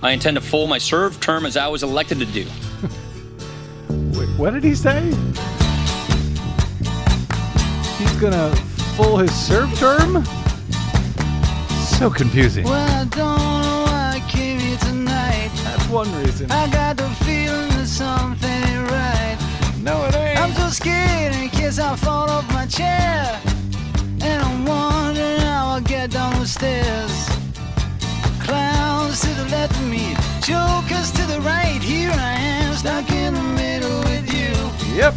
I intend to full my serve term as I was elected to do. Wait, what did he say? He's gonna full his serve term? So confusing. Well, I don't know why I came here tonight. That's one reason. I got the feeling that something ain't right. No, it ain't. I'm so scared in case I fall off my chair. And I'm wondering how I'll get down the stairs. To the left of me, jokers to the right. Here I am, stuck in the middle with you. Yep.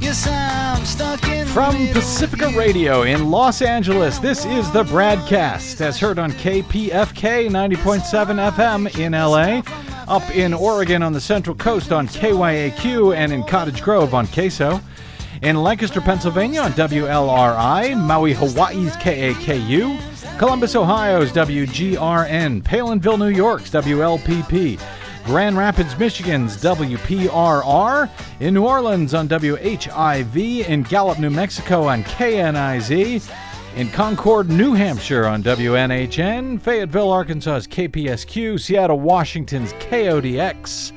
Yes, I'm stuck in the From Pacifica. Radio in Los Angeles, this is the Bradcast, as heard on KPFK 90.7 FM in LA, up in Oregon on the Central Coast on KYAQ, and in Cottage Grove on KSO. In Lancaster, Pennsylvania on WLRI, Maui, Hawaii's KAKU, Columbus, Ohio's WGRN, Palenville, New York's WLPP, Grand Rapids, Michigan's WPRR, in New Orleans on WHIV, in Gallup, New Mexico on KNIZ, in Concord, New Hampshire on WNHN, Fayetteville, Arkansas's KPSQ, Seattle, Washington's KODX,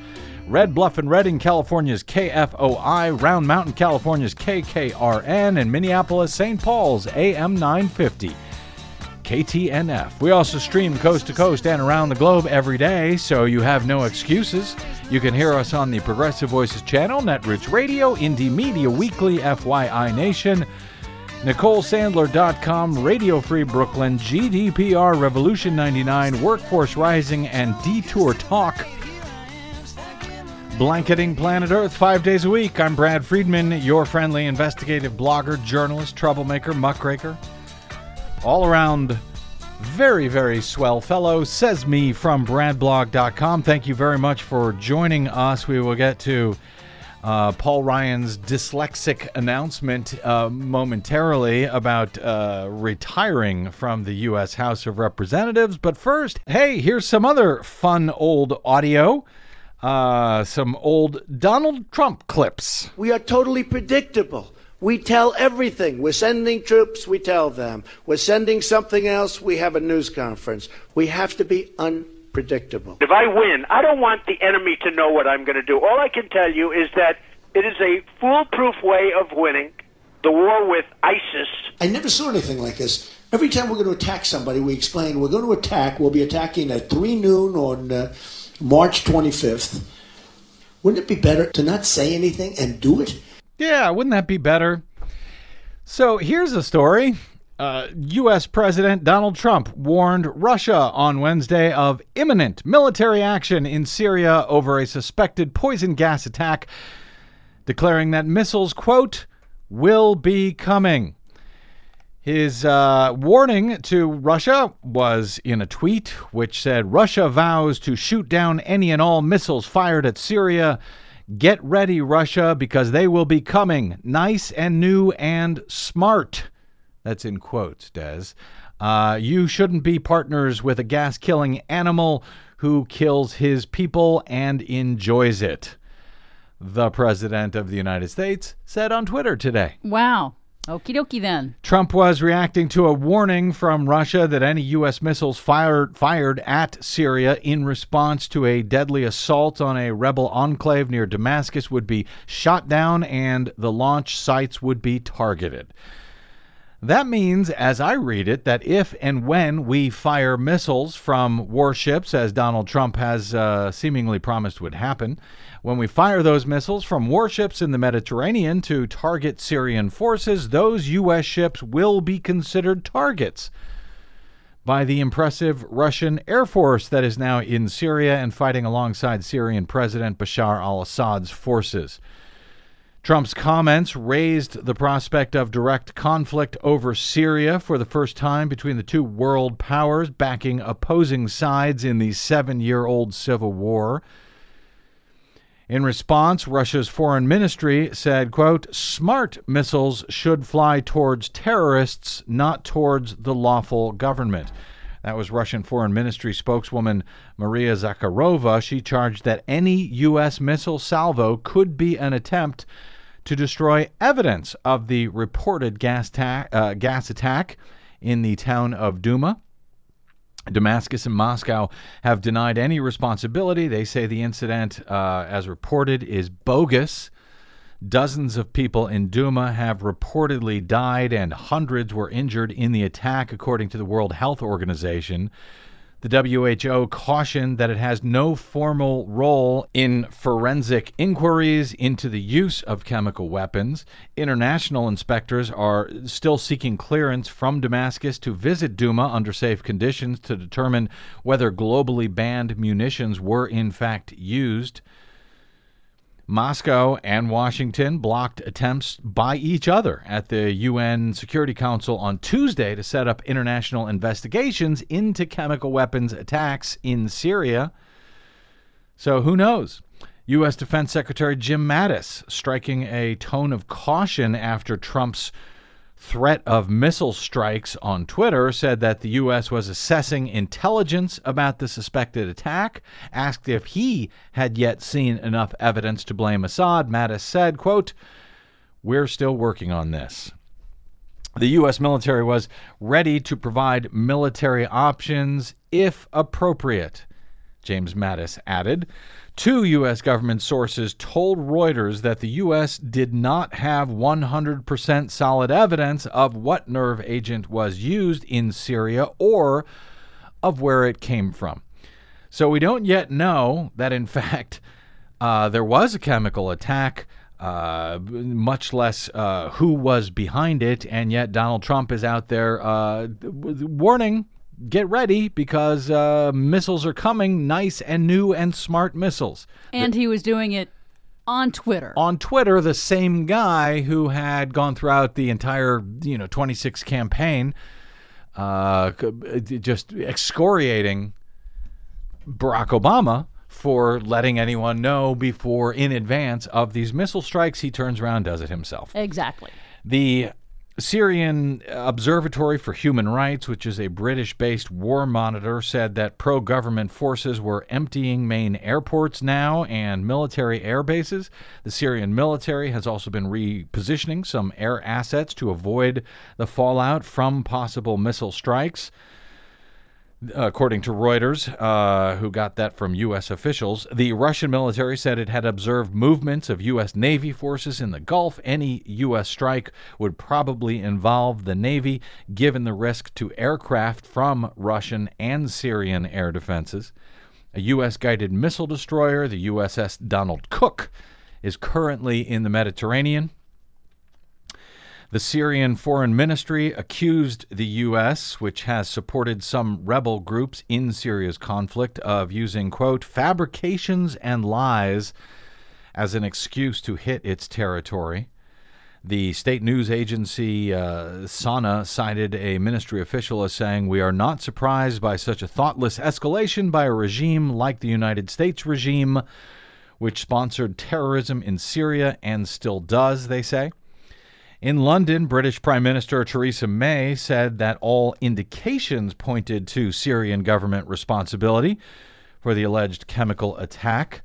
Red Bluff and Redding, California's KFOI, Round Mountain, California's KKRN, and Minneapolis, St. Paul's AM 950. KTNF. We also stream coast to coast and around the globe every day, so you have no excuses. You can hear us on the Progressive Voices channel, Netroots Radio, Indie Media Weekly, FYI Nation, NicoleSandler.com, Radio Free Brooklyn, GDPR Revolution 99, Workforce Rising, and Detour Talk. Blanketing Planet Earth five days a week. I'm Brad Friedman, your friendly investigative blogger, journalist, troublemaker, muckraker all around very, very swell fellow, says me from bradblog.com. Thank you very much for joining us. We will get to uh, Paul Ryan's dyslexic announcement uh, momentarily about uh, retiring from the U.S. House of Representatives. But first, hey, here's some other fun old audio. Uh, some old Donald Trump clips. We are totally predictable. We tell everything. We're sending troops, we tell them. We're sending something else, we have a news conference. We have to be unpredictable. If I win, I don't want the enemy to know what I'm going to do. All I can tell you is that it is a foolproof way of winning the war with ISIS. I never saw anything like this. Every time we're going to attack somebody, we explain we're going to attack. We'll be attacking at 3 noon on uh, March 25th. Wouldn't it be better to not say anything and do it? Yeah, wouldn't that be better? So here's a story. Uh, U.S. President Donald Trump warned Russia on Wednesday of imminent military action in Syria over a suspected poison gas attack, declaring that missiles, quote, will be coming. His uh, warning to Russia was in a tweet which said Russia vows to shoot down any and all missiles fired at Syria. Get ready, Russia, because they will be coming. Nice and new and smart. That's in quotes, Des. Uh, you shouldn't be partners with a gas killing animal who kills his people and enjoys it. The President of the United States said on Twitter today. Wow. Okie dokie then. Trump was reacting to a warning from Russia that any U.S. missiles fired fired at Syria in response to a deadly assault on a rebel enclave near Damascus would be shot down and the launch sites would be targeted. That means, as I read it, that if and when we fire missiles from warships, as Donald Trump has uh, seemingly promised would happen, when we fire those missiles from warships in the Mediterranean to target Syrian forces, those U.S. ships will be considered targets by the impressive Russian Air Force that is now in Syria and fighting alongside Syrian President Bashar al Assad's forces. Trump's comments raised the prospect of direct conflict over Syria for the first time between the two world powers backing opposing sides in the seven year old civil war. In response, Russia's foreign ministry said, quote, smart missiles should fly towards terrorists, not towards the lawful government. That was Russian Foreign Ministry spokeswoman Maria Zakharova. She charged that any U.S. missile salvo could be an attempt to destroy evidence of the reported gas, ta- uh, gas attack in the town of Duma. Damascus and Moscow have denied any responsibility. They say the incident, uh, as reported, is bogus. Dozens of people in Duma have reportedly died and hundreds were injured in the attack, according to the World Health Organization. The WHO cautioned that it has no formal role in forensic inquiries into the use of chemical weapons. International inspectors are still seeking clearance from Damascus to visit Duma under safe conditions to determine whether globally banned munitions were in fact used. Moscow and Washington blocked attempts by each other at the UN Security Council on Tuesday to set up international investigations into chemical weapons attacks in Syria. So who knows? U.S. Defense Secretary Jim Mattis striking a tone of caution after Trump's threat of missile strikes on Twitter said that the U.S. was assessing intelligence about the suspected attack. Asked if he had yet seen enough evidence to blame Assad, Mattis said, quote, We're still working on this. The U.S. military was ready to provide military options if appropriate, James Mattis added. Two U.S. government sources told Reuters that the U.S. did not have 100% solid evidence of what nerve agent was used in Syria or of where it came from. So we don't yet know that, in fact, uh, there was a chemical attack. Uh, much less uh, who was behind it, and yet Donald Trump is out there uh, warning get ready because uh, missiles are coming, nice and new and smart missiles. And he was doing it on Twitter. On Twitter, the same guy who had gone throughout the entire, you know, 26 campaign, uh, just excoriating Barack Obama for letting anyone know before in advance of these missile strikes. He turns around, does it himself. Exactly. The Syrian Observatory for Human Rights, which is a British based war monitor, said that pro government forces were emptying main airports now and military air bases. The Syrian military has also been repositioning some air assets to avoid the fallout from possible missile strikes. According to Reuters, uh, who got that from U.S. officials, the Russian military said it had observed movements of U.S. Navy forces in the Gulf. Any U.S. strike would probably involve the Navy, given the risk to aircraft from Russian and Syrian air defenses. A U.S. guided missile destroyer, the USS Donald Cook, is currently in the Mediterranean. The Syrian Foreign Ministry accused the U.S., which has supported some rebel groups in Syria's conflict, of using, quote, fabrications and lies as an excuse to hit its territory. The state news agency uh, Sana cited a ministry official as saying, We are not surprised by such a thoughtless escalation by a regime like the United States regime, which sponsored terrorism in Syria and still does, they say. In London, British Prime Minister Theresa May said that all indications pointed to Syrian government responsibility for the alleged chemical attack.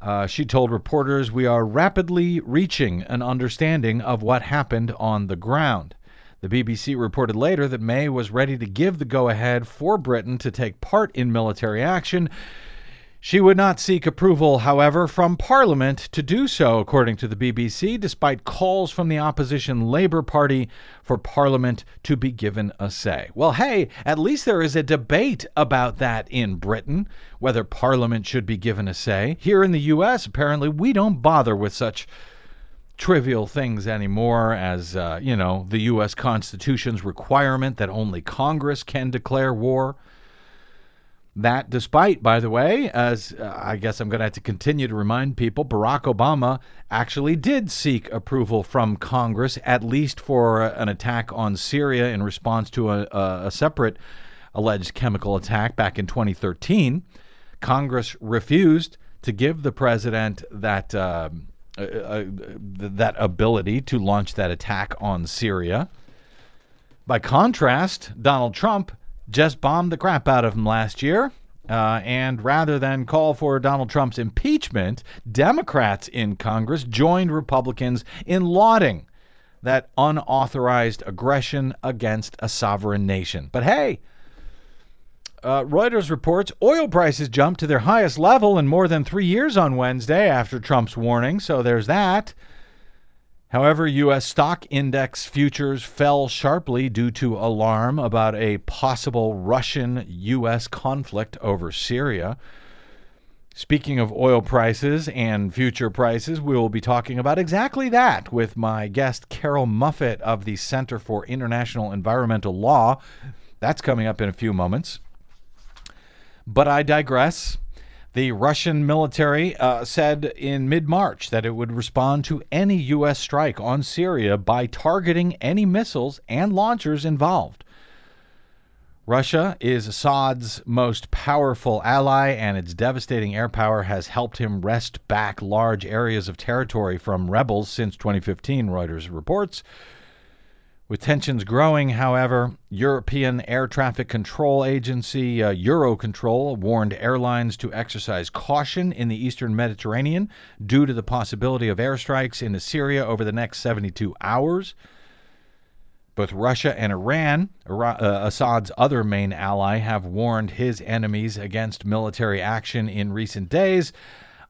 Uh, she told reporters, We are rapidly reaching an understanding of what happened on the ground. The BBC reported later that May was ready to give the go ahead for Britain to take part in military action she would not seek approval, however, from Parliament to do so, according to the BBC, despite calls from the opposition Labour Party for Parliament to be given a say. Well, hey, at least there is a debate about that in Britain, whether Parliament should be given a say. Here in the U.S., apparently, we don't bother with such trivial things anymore as, uh, you know, the U.S. Constitution's requirement that only Congress can declare war. That, despite, by the way, as uh, I guess I'm going to have to continue to remind people, Barack Obama actually did seek approval from Congress, at least for an attack on Syria in response to a, a, separate alleged chemical attack back in 2013. Congress refused to give the president that uh, uh, uh, that ability to launch that attack on Syria. By contrast, Donald Trump just bombed the crap out of him last year. Uh, and rather than call for Donald Trump's impeachment, Democrats in Congress joined Republicans in lauding that unauthorized aggression against a sovereign nation. But hey, Uh, Reuters reports oil prices jumped to their highest level in more than three years on Wednesday after Trump's warning, so there's that. However, U.S. stock index futures fell sharply due to alarm about a possible Russian U.S. conflict over Syria. Speaking of oil prices and future prices, we will be talking about exactly that with my guest, Carroll Muffett of the Center for International Environmental Law. That's coming up in a few moments. But I digress. The Russian military uh, said in mid March that it would respond to any U.S. strike on Syria by targeting any missiles and launchers involved. Russia is Assad's most powerful ally, and its devastating air power has helped him wrest back large areas of territory from rebels since 2015, Reuters reports. With tensions growing, however, European Air Traffic Control Agency uh, Eurocontrol warned airlines to exercise caution in the eastern Mediterranean due to the possibility of airstrikes into Syria over the next 72 hours. Both Russia and Iran, uh, Assad's other main ally, have warned his enemies against military action in recent days,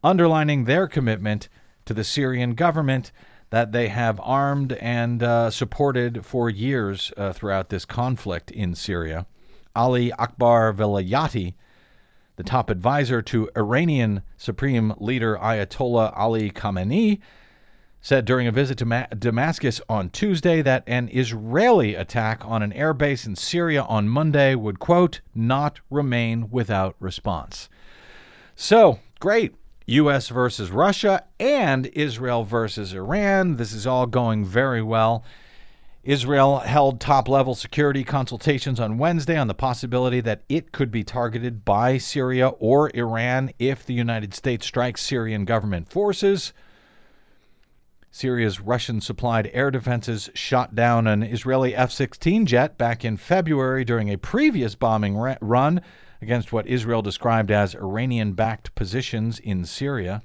underlining their commitment to the Syrian government that they have armed and uh, supported for years uh, throughout this conflict in Syria. Ali Akbar Velayati, the top advisor to Iranian Supreme Leader Ayatollah Ali Khamenei, said during a visit to Ma- Damascus on Tuesday that an Israeli attack on an airbase in Syria on Monday would, quote, not remain without response. So, great. U.S. versus Russia and Israel versus Iran. This is all going very well. Israel held top level security consultations on Wednesday on the possibility that it could be targeted by Syria or Iran if the United States strikes Syrian government forces. Syria's Russian supplied air defenses shot down an Israeli F 16 jet back in February during a previous bombing run against what Israel described as Iranian backed positions in Syria.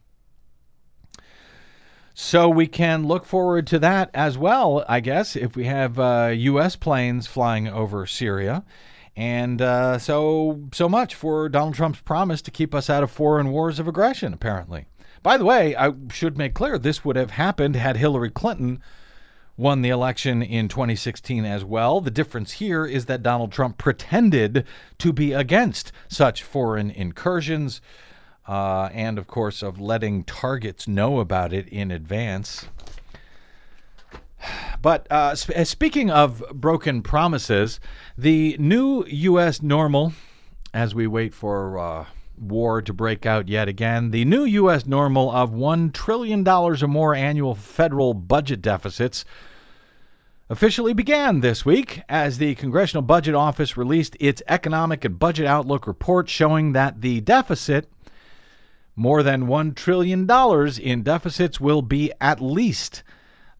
So we can look forward to that as well, I guess, if we have uh, U.S. planes flying over Syria. And uh, so, so much for Donald Trump's promise to keep us out of foreign wars of aggression, apparently. By the way, I should make clear this would have happened had Hillary Clinton won the election in 2016 as well. The difference here is that Donald Trump pretended to be against such foreign incursions uh, and, of course, of letting targets know about it in advance. But uh, sp- speaking of broken promises, the new U.S. normal, as we wait for uh, war to break out yet again. The new U.S. normal of $1 trillion or more annual federal budget deficits officially began this week as the Congressional Budget Office released its Economic and Budget Outlook report showing that the deficit, more than $1 trillion in deficits, will be at least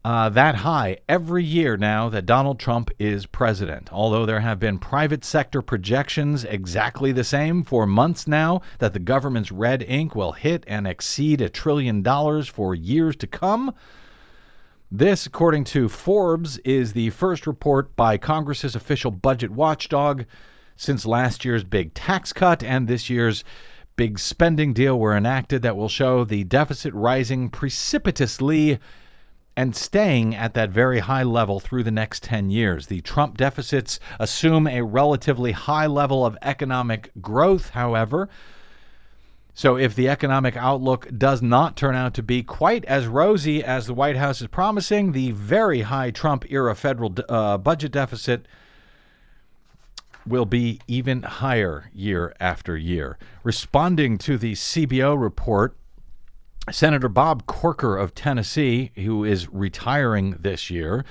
uh, that high every year now that Donald Trump is president. Although there have been private sector projections exactly the same for months now that the government's red ink will hit and exceed a trillion dollars for years to come. This, according to Forbes, is the first report by Congress's official budget watchdog since last year's big tax cut and this year's big spending deal were enacted that will show the deficit rising precipitously and staying at that very high level through the next 10 years. The Trump deficits assume a relatively high level of economic growth, however. So, if the economic outlook does not turn out to be quite as rosy as the White House is promising, the very high Trump era federal uh, budget deficit will be even higher year after year. Responding to the CBO report, Senator Bob Corker of Tennessee, who is retiring this year,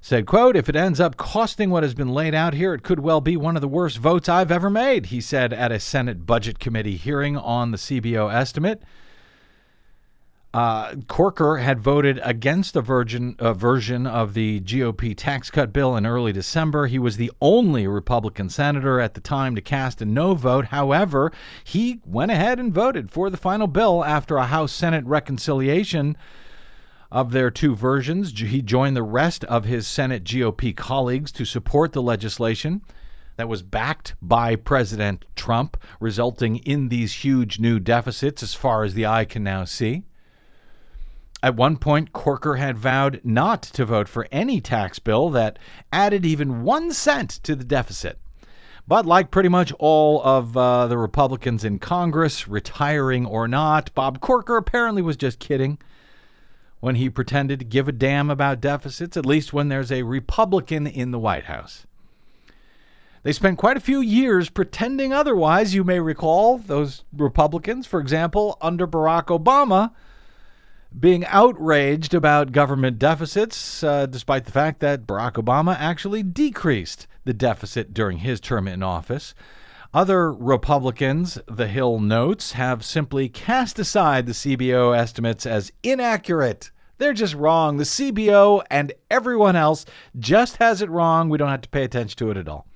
said, quote, if it ends up costing what has been laid out here, it could well be one of the worst votes I've ever made, he said at a Senate Budget Committee hearing on the CBO estimate. Uh, Corker had voted against a, virgin, a version of the GOP tax cut bill in early December. He was the only Republican senator at the time to cast a no vote. However, he went ahead and voted for the final bill after a House Senate reconciliation of their two versions. He joined the rest of his Senate GOP colleagues to support the legislation. that was backed by President Trump, resulting in these huge new deficits as far as the eye can now see. At one point, Corker had vowed not to vote for any tax bill that added even one cent to the deficit. But like pretty much all of uh, the Republicans in Congress, retiring or not, Bob Corker apparently was just kidding when he pretended to give a damn about deficits, at least when there's a Republican in the White House. They spent quite a few years pretending otherwise, you may recall, those Republicans, for example, under Barack Obama, being outraged about government deficits, uh, despite the fact that Barack Obama actually decreased the deficit during his term in office. Other Republicans, the Hill notes, have simply cast aside the CBO estimates as inaccurate. They're just wrong. The CBO and everyone else just has it wrong. We don't have to pay attention to it at all.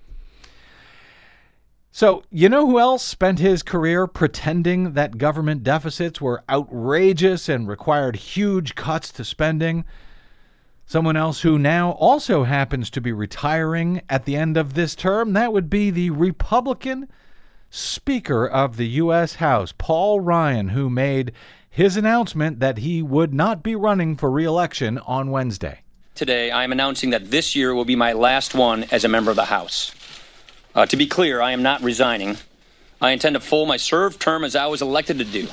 So, you know who else spent his career pretending that government deficits were outrageous and required huge cuts to spending? Someone else who now also happens to be retiring at the end of this term, that would be the Republican Speaker of the U.S. House, Paul Ryan, who made his announcement that he would not be running for reelection on Wednesday. Today, I am announcing that this year will be my last one as a member of the House. Uh, to be clear, I am not resigning. I intend to full my served term as I was elected to do.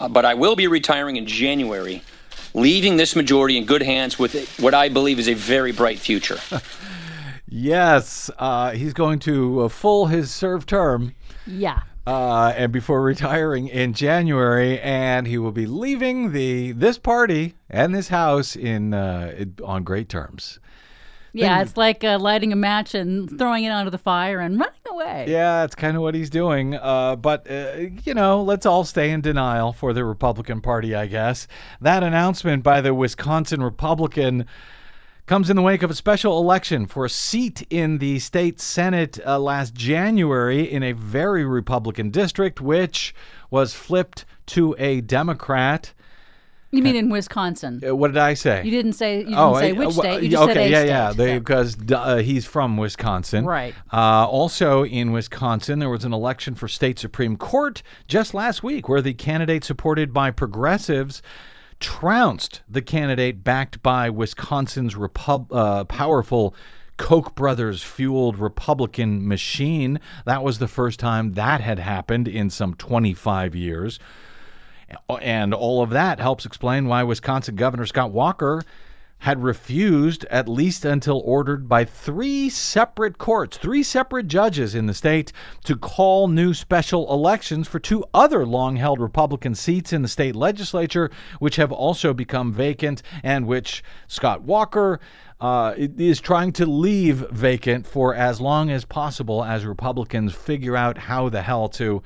Uh, but I will be retiring in January, leaving this majority in good hands with what I believe is a very bright future. Yes, uh, he's going to uh, full his served term Yeah. uh, and before retiring in January, and he will be leaving the this party and this house in uh, on great terms. Yeah, it's like uh, lighting a match and throwing it onto the fire and running away. Yeah, that's kind of what he's doing. Uh, but, uh, you know, let's all stay in denial for the Republican Party, I guess. That announcement by the Wisconsin Republican comes in the wake of a special election for a seat in the state Senate uh, last January in a very Republican district, which was flipped to a Democrat. You mean in Wisconsin? Uh, what did I say? You didn't say you didn't Oh, say which uh, state. You just okay, said a yeah, state. yeah, they, because uh, he's from Wisconsin, Right. Uh, also in Wisconsin, there was an election for state supreme court just last week, where the candidate supported by progressives trounced the candidate backed by Wisconsin's repub- uh, powerful. Koch brothers fueled Republican machine. That was the first time that had happened in some 25 years. And all of that helps explain why Wisconsin Governor Scott Walker had refused, at least until ordered by three separate courts, three separate judges in the state, to call new special elections for two other long held Republican seats in the state legislature, which have also become vacant and which Scott Walker uh, is trying to leave vacant for as long as possible as Republicans figure out how the hell to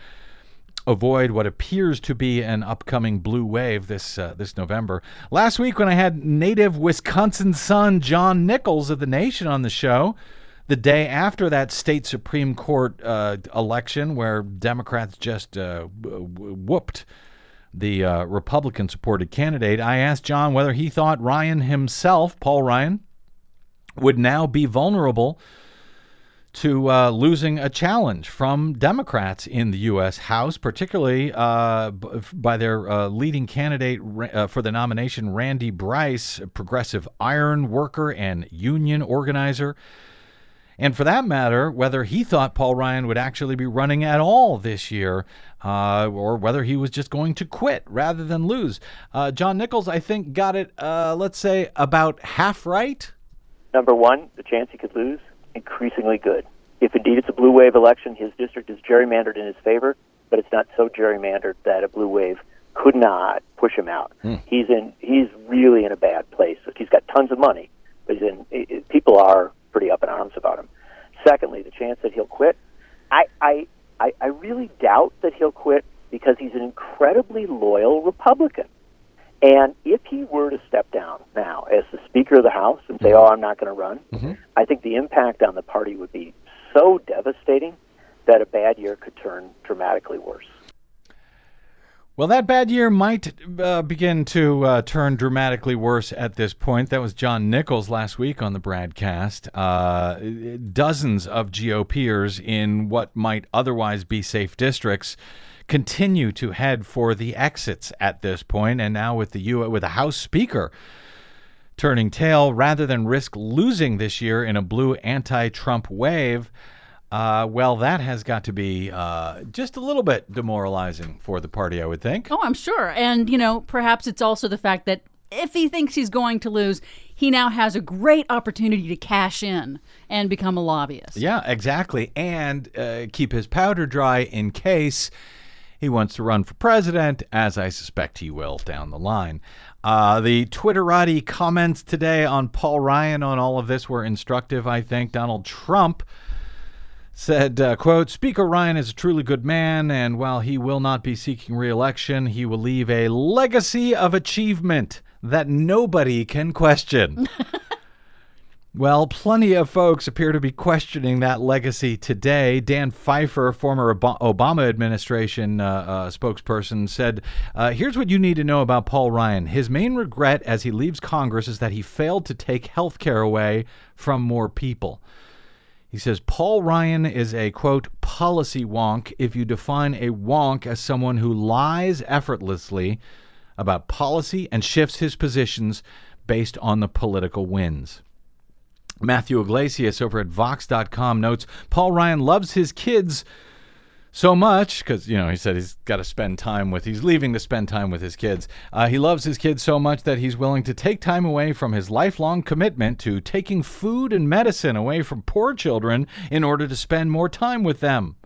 avoid what appears to be an upcoming blue wave this uh, this November. Last week, when I had native Wisconsin son John Nichols of the Nation on the show, the day after that state supreme court uh, election, where Democrats just uh, whooped the uh, Republican-supported candidate, I asked John whether he thought Ryan himself, Paul Ryan, would now be vulnerable to uh, losing a challenge from Democrats in the U.S. House, particularly uh, b- by their uh, leading candidate uh, for the nomination, Randy Bryce, a progressive iron worker and union organizer. And for that matter, whether he thought Paul Ryan would actually be running at all this year, uh, or whether he was just going to quit rather than lose. Uh, John Nichols, I think, got it, uh, let's say, about half right. Number one, the chance he could lose, increasingly good. If indeed it's a blue wave election, his district is gerrymandered in his favor, but it's not so gerrymandered that a blue wave could not push him out. Hmm. He's in. He's really in a bad place. He's got tons of money, but he's in. i- i- People are pretty up in arms about him. Secondly, the chance that he'll quit, I, I, I, I really doubt that he'll quit because he's an incredibly loyal Republican. And if he were to step down now as the Speaker of the House and say, "Oh, I'm not going to run," I think the impact on the party would be so devastating that a bad year could turn dramatically worse. Well, that bad year might uh, begin to uh, turn dramatically worse at this point. That was John Nichols last week on the Bradcast. Uh, dozens of GOPers in what might otherwise be safe districts continue to head for the exits at this point, and now with the U- with the House Speaker turning tail, rather than risk losing this year in a blue anti-Trump wave. Uh, well, that has got to be uh, just a little bit demoralizing for the party, I would think. Oh, I'm sure. And, you know, perhaps it's also the fact that if he thinks he's going to lose, he now has a great opportunity to cash in and become a lobbyist. Yeah, exactly. And uh, keep his powder dry in case he wants to run for president, as I suspect he will down the line. Uh, the Twitterati comments today on Paul Ryan on all of this were instructive, I think. Donald Trump said, uh, quote, Speaker Ryan is a truly good man, and while he will not be seeking reelection, he will leave a legacy of achievement that nobody can question. well, plenty of folks appear to be questioning that legacy today. Dan Pfeiffer, former Obama administration uh, uh, spokesperson, said, uh, Here's what you need to know about Paul Ryan. His main regret as he leaves Congress is that he failed to take health care away from more people. He says Paul Ryan is a quote policy wonk if you define a wonk as someone who lies effortlessly about policy and shifts his positions based on the political winds. Matthew Yglesias over at Vox.com notes Paul Ryan loves his kids so much because you know he said he's got to spend time with he's leaving to spend time with his kids. Uh, he loves his kids so much that he's willing to take time away from his lifelong commitment to taking food and medicine away from poor children in order to spend more time with them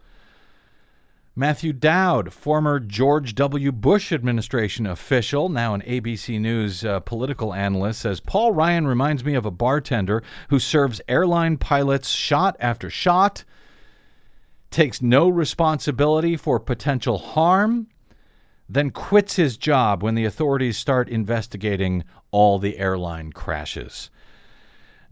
Matthew Dowd, former George W. Bush administration official, now an ABC News uh, political analyst, says Paul Ryan reminds me of a bartender who serves airline pilots shot after shot takes no responsibility for potential harm, then quits his job when the authorities start investigating all the airline crashes.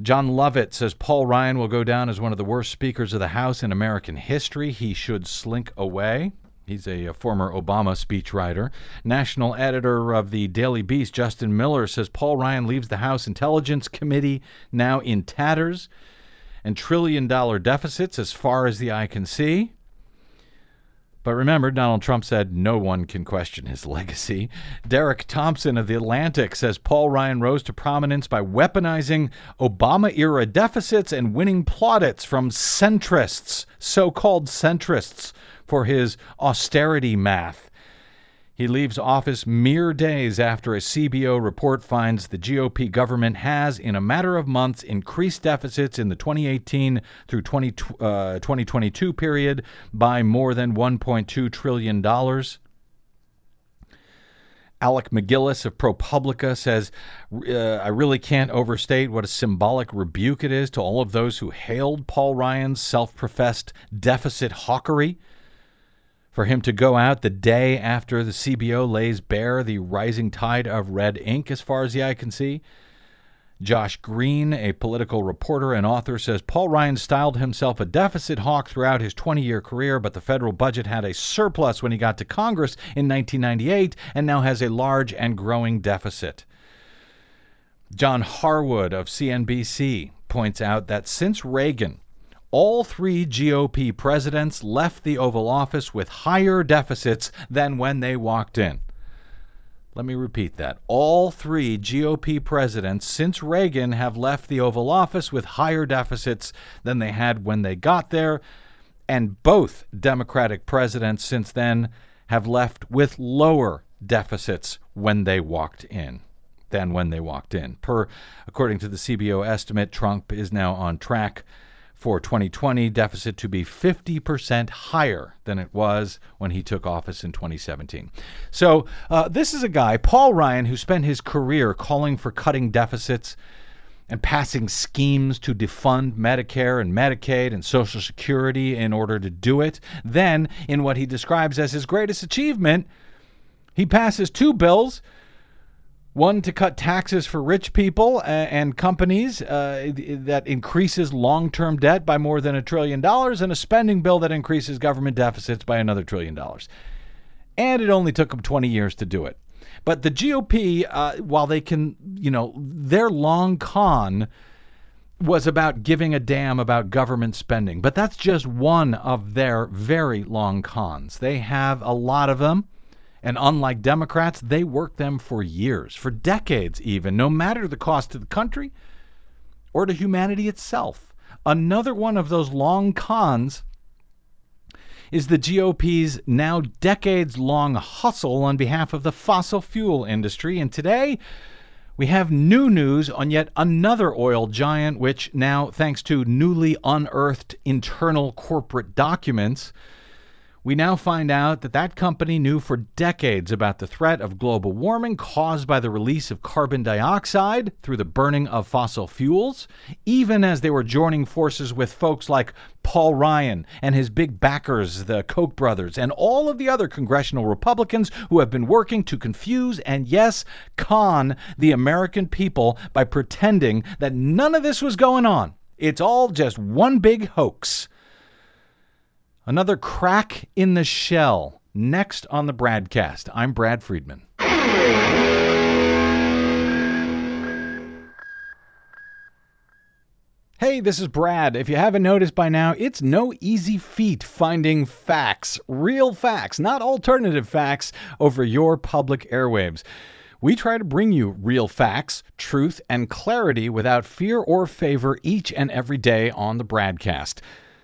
Jon Lovett says Paul Ryan will go down as one of the worst speakers of the House in American history. He should slink away. He's a, a, former Obama speechwriter. National editor of the Daily Beast, Justin Miller, says Paul Ryan leaves the House Intelligence Committee now in tatters and trillion dollar deficits as far as the eye can see. But remember, Donald Trump said no one can question his legacy. Derek Thompson of The Atlantic says Paul Ryan rose to prominence by weaponizing Obama era deficits and winning plaudits from centrists, so called centrists, for his austerity math. He leaves office mere days after a CBO report finds the GOP government has, in a matter of months, increased deficits in the 2018 through 20, uh, 2022 period by more than $1.2 trillion. Alec MacGillis of ProPublica says, uh, I really can't overstate what a symbolic rebuke it is to all of those who hailed Paul Ryan's self professed deficit hawkery for him to go out the day after the CBO lays bare the rising tide of red ink, as far as the eye can see. Josh Green, a political reporter and author, says Paul Ryan styled himself a deficit hawk throughout his 20 year career, but the federal budget had a surplus when he got to Congress in 1998 and now has a large and growing deficit. John Harwood of CNBC points out that since Reagan, all three GOP presidents left the Oval Office with higher deficits than when they walked in. Let me repeat that. All three GOP presidents since Reagan have left the Oval Office with higher deficits than they had when they got there, and both Democratic presidents since then have left with lower deficits when they walked in than when they walked in. Per according to the CBO estimate, Trump is now on track for 2020 deficit to be 50% higher than it was when he took office in 2017. So, uh, this is a guy, Paul Ryan, who spent his career calling for cutting deficits and passing schemes to defund Medicare and Medicaid and Social Security in order to do it. Then, in what he describes as his greatest achievement, he passes two bills one to cut taxes for rich people and companies uh, that increases long term debt by more than a trillion dollars, and a spending bill that increases government deficits by another trillion dollars. and it only took them 20 years to do it. But the GOP, uh, while they can, you know, their long con was about giving a damn about government spending. But that's just one of their very long cons. They have a lot of them. And unlike Democrats, they work them for years, for decades even, no matter the cost to the country or to humanity itself. Another one of those long cons is the GOP's now decades long hustle on behalf of the fossil fuel industry. And today, we have new news on yet another oil giant, which now, thanks to newly unearthed internal corporate documents, we now find out that that company knew for decades about the threat of global warming caused by the release of carbon dioxide through the burning of fossil fuels, even as they were joining forces with folks like Paul Ryan and his big backers, the Koch brothers, and all of the other congressional Republicans who have been working to confuse and, yes, con the American people by pretending that none of this was going on. It's all just one big hoax. Another crack in the shell. Next on the Bradcast, I'm Brad Friedman. Hey, this is Brad. If you haven't noticed by now, it's no easy feat finding facts, real facts, not alternative facts, over your public airwaves. We try to bring you real facts, truth, and clarity without fear or favor each and every day on the Bradcast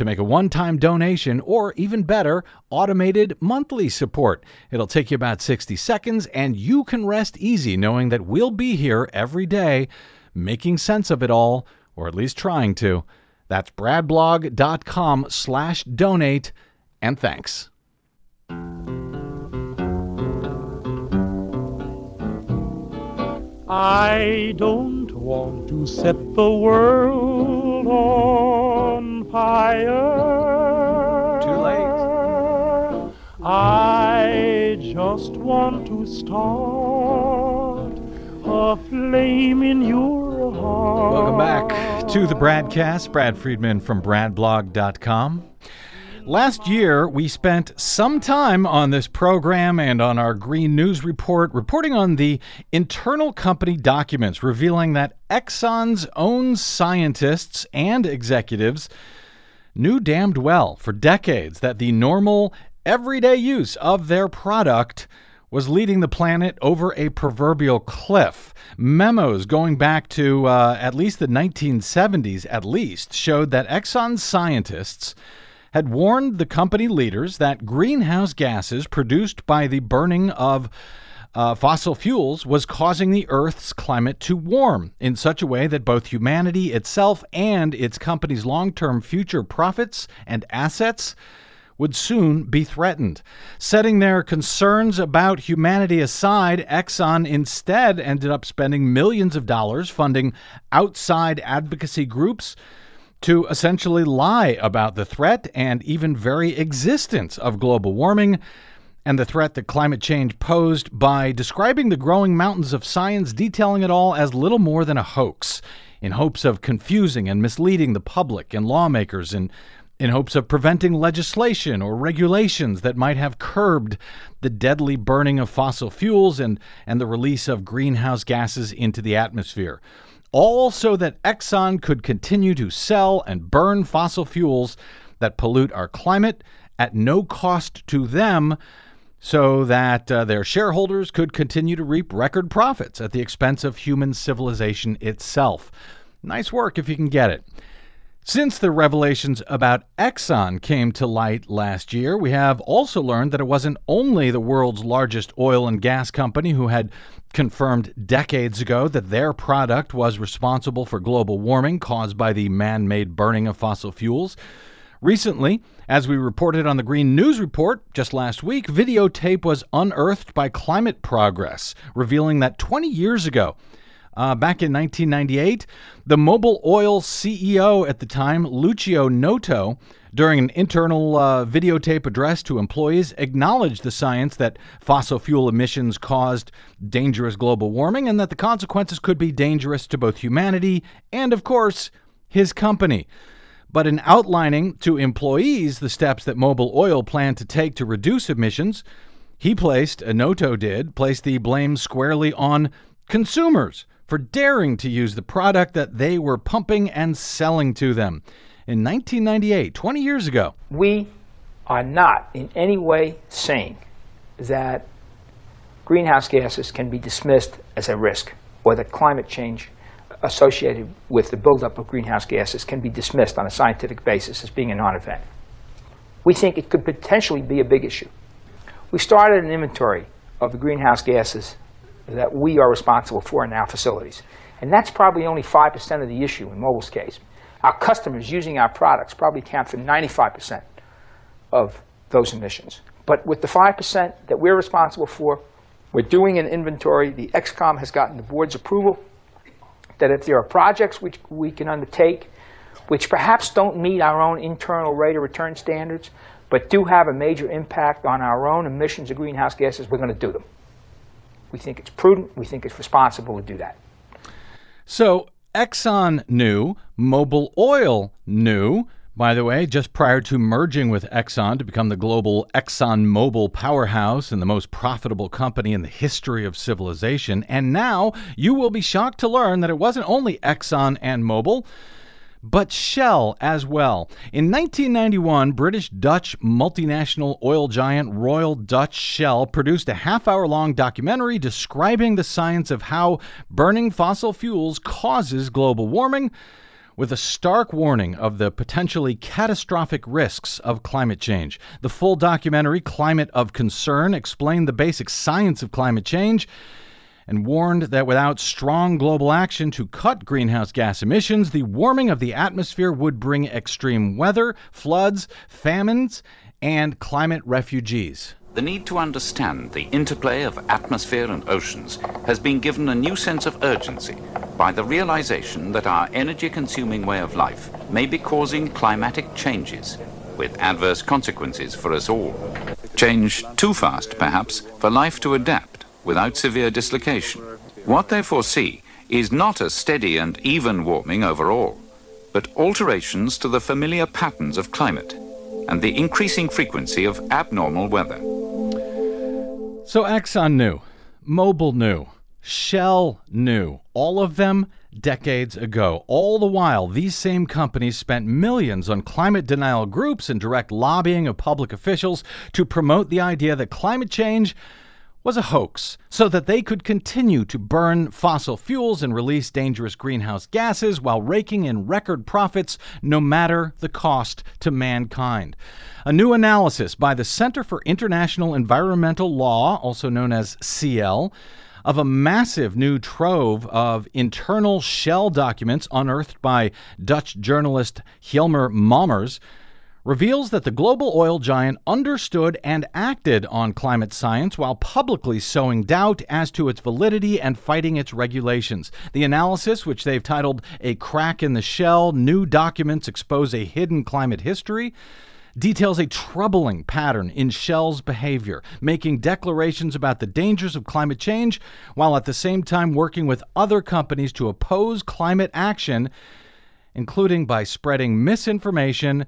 to make a one time donation or, even better, automated monthly support. It'll take you about 60 seconds, and you can rest easy knowing that we'll be here every day making sense of it all, or at least trying to. That's bradblog.com slash donate, and thanks. I don't want to set the world on fire. Too late. I just want to start a flame in your heart. Welcome back to the Bradcast. Brad Friedman from bradblog.com. Last year, we spent some time on this program and on our Green News Report reporting on the internal company documents revealing that Exxon's own scientists and executives knew damned well for decades that the normal, everyday use of their product was leading the planet over a proverbial cliff. Memos going back to uh, at least the 1970s, at least, showed that Exxon's scientists had warned the company leaders that greenhouse gases produced by the burning of uh, fossil fuels was causing the Earth's climate to warm in such a way that both humanity itself and its company's long term future profits and assets would soon be threatened. Setting their concerns about humanity aside, Exxon instead ended up spending millions of dollars funding outside advocacy groups to essentially lie about the threat and even very existence of global warming and the threat that climate change posed by describing the growing mountains of science, detailing it all as little more than a hoax, in hopes of confusing and misleading the public and lawmakers, and in hopes of preventing legislation or regulations that might have curbed the deadly burning of fossil fuels and, and the release of greenhouse gases into the atmosphere. All so that Exxon could continue to sell and burn fossil fuels that pollute our climate at no cost to them so that uh, their shareholders could continue to reap record profits at the expense of human civilization itself. Nice work if you can get it. Since the revelations about Exxon came to light last year, we have also learned that it wasn't only the world's largest oil and gas company who had confirmed decades ago that their product was responsible for global warming caused by the man made burning of fossil fuels. Recently, as we reported on the Green News Report just last week, videotape was unearthed by Climate Progress, revealing that 20 years ago, uh, back in 1998, the Mobil Oil CEO at the time, Lucio Noto, during an internal uh, videotape address to employees, acknowledged the science that fossil fuel emissions caused dangerous global warming and that the consequences could be dangerous to both humanity and, of course, his company. But in outlining to employees the steps that Mobil Oil planned to take to reduce emissions, he placed, Noto did, placed the blame squarely on consumers for daring to use the product that they were pumping and selling to them. In 1998, 20 years ago, we are not in any way saying that greenhouse gases can be dismissed as a risk or that climate change associated with the buildup of greenhouse gases can be dismissed on a scientific basis as being a non event. We think it could potentially be a big issue. We started an inventory of the greenhouse gases that we are responsible for in our facilities. And that's probably only 5% of the issue in Mobil's case. Our customers using our products probably account for 95% of those emissions. But with the 5% that we're responsible for, we're doing an inventory. The ExCom has gotten the board's approval that if there are projects which we can undertake, which perhaps don't meet our own internal rate of return standards, but do have a major impact on our own emissions of greenhouse gases, we're going to do them. We think it's prudent, we think it's responsible to do that. So Exxon knew, Mobil Oil knew, by the way, just prior to merging with Exxon to become the global Exxon Mobil powerhouse and the most profitable company in the history of civilization. And now you will be shocked to learn that it wasn't only Exxon and Mobil but Shell as well. In 1991, British Dutch multinational oil giant Royal Dutch Shell produced a half hour long documentary describing the science of how burning fossil fuels causes global warming. With a stark warning of the potentially catastrophic risks of climate change. The full documentary, Climate of Concern, explained the basic science of climate change and warned that without strong global action to cut greenhouse gas emissions, the warming of the atmosphere would bring extreme weather, floods, famines, and climate refugees. The need to understand the interplay of atmosphere and oceans has been given a new sense of urgency by the realization that our energy consuming way of life may be causing climatic changes with adverse consequences for us all. Change too fast, perhaps, for life to adapt without severe dislocation. What they foresee is not a steady and even warming overall, but alterations to the familiar patterns of climate and the increasing frequency of abnormal weather. So Exxon knew, Mobil knew, Shell knew, all of them decades ago. All the while, these same companies spent millions on climate denial groups and direct lobbying of public officials to promote the idea that climate change was a hoax so that they could continue to burn fossil fuels and release dangerous greenhouse gases while raking in record profits no matter the cost to mankind. A new analysis by the Center for International Environmental Law, also known as CIEL, of a massive new trove of internal shell documents unearthed by Dutch journalist Jelmer Mommers reveals that the global oil giant understood and acted on climate science while publicly sowing doubt as to its validity and fighting its regulations. The analysis, which they've titled A Crack in the Shell New Documents Expose a Hidden Climate History, details a troubling pattern in Shell's behavior, making declarations about the dangers of climate change while at the same time working with other companies to oppose climate action, including by spreading misinformation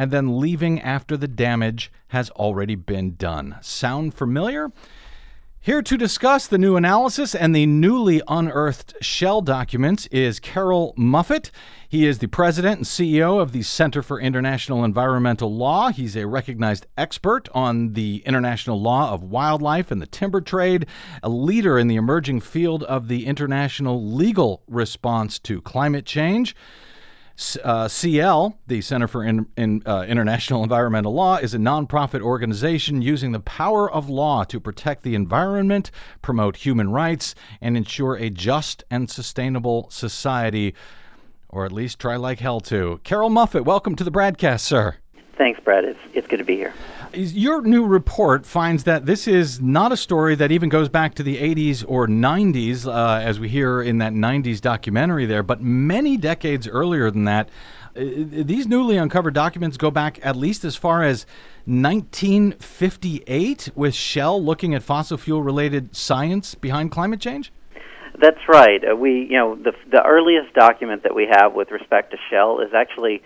and then leaving after the damage has already been done. Sound familiar? Here to discuss the new analysis and the newly unearthed shell documents is Carroll Muffett. He is the president and CEO of the Center for International Environmental Law. He's a recognized expert on the international law of wildlife and the timber trade, a leader in the emerging field of the international legal response to climate change. Uh, CIEL, the Center for in, in, uh, International Environmental Law, is a nonprofit organization using the power of law to protect the environment, promote human rights, and ensure a just and sustainable society, or at least try like hell to. Carroll Muffett, welcome to the broadcast, sir. Thanks, Brad. It's, it's good to be here. Your new report finds that this is not a story that even goes back to the 80s or 90s, uh, as we hear in that 90s documentary there, but many decades earlier than that. Uh, these newly uncovered documents go back at least as far as 1958, with Shell looking at fossil fuel related science behind climate change? That's right. Uh, we, you know, the, the earliest document that we have with respect to Shell is actually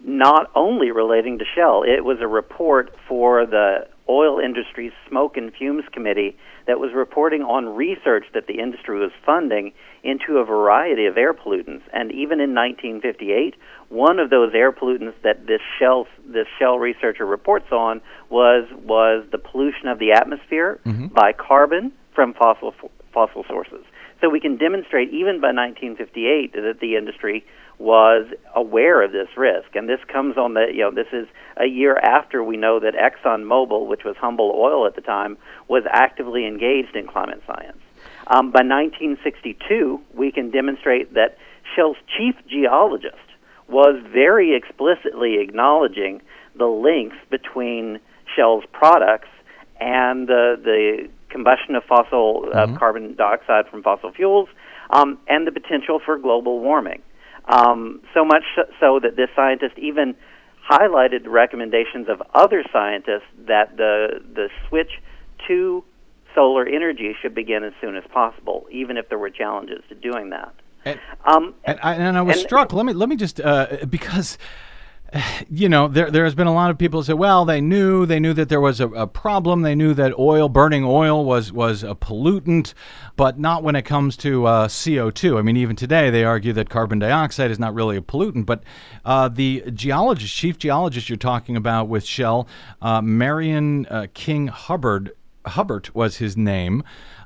not only relating to Shell. It was a report for the Oil Industry's Smoke and Fumes Committee that was reporting on research that the industry was funding into a variety of air pollutants. And even in 1958, one of those air pollutants that this Shell this Shell researcher reports on was was the pollution of the atmosphere Mm-hmm. by carbon from fossil fossil sources. So we can demonstrate even by 1958 that the industry was aware of this risk, and this comes on the you know this is a year after we know that ExxonMobil, which was Humble Oil at the time, was actively engaged in climate science. Um, by 1962, we can demonstrate that Shell's chief geologist was very explicitly acknowledging the links between Shell's products and the the combustion of fossil uh, carbon dioxide from fossil fuels, um, and the potential for global warming. Um, so much so that this scientist even highlighted the recommendations of other scientists that the the switch to solar energy should begin as soon as possible, even if there were challenges to doing that. And, Um, and, I, and I was and- struck. Let me let me just uh, because you know there there has been a lot of people say, well, they knew they knew that there was a, a problem. They knew that oil burning oil was was a pollutant, but not when it comes to uh, CO two. I mean, even today they argue that carbon dioxide is not really a pollutant. But uh, the geologist, chief geologist you're talking about with Shell, uh, Marion uh, King Hubbert. Hubbert was his name,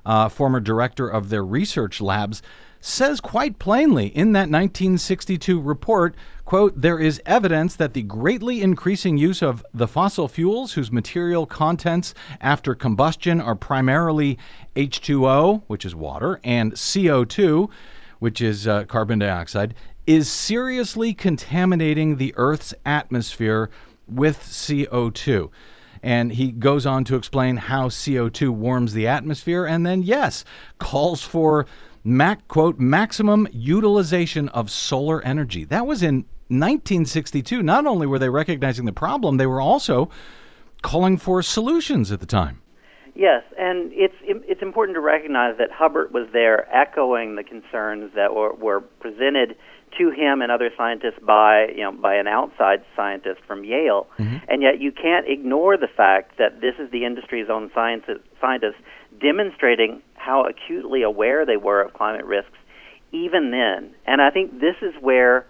uh, former director of their research labs, says quite plainly in that 1962 report, quote, there is evidence that the greatly increasing use of the fossil fuels whose material contents after combustion are primarily H2O, which is water, and CO2, which is uh, carbon dioxide, is seriously contaminating the Earth's atmosphere with CO2. And he goes on to explain how CO2 warms the atmosphere, and then, yes, calls for, mac, quote, maximum utilization of solar energy. That was in 1962. Not only were they recognizing the problem, they were also calling for solutions at the time. Yes, and it's it's important to recognize that Hubbert was there echoing the concerns that were, were presented to him and other scientists by you know by an outside scientist from Yale, mm-hmm. and yet you can't ignore the fact that this is the industry's own science, scientists demonstrating how acutely aware they were of climate risks even then. And I think this is where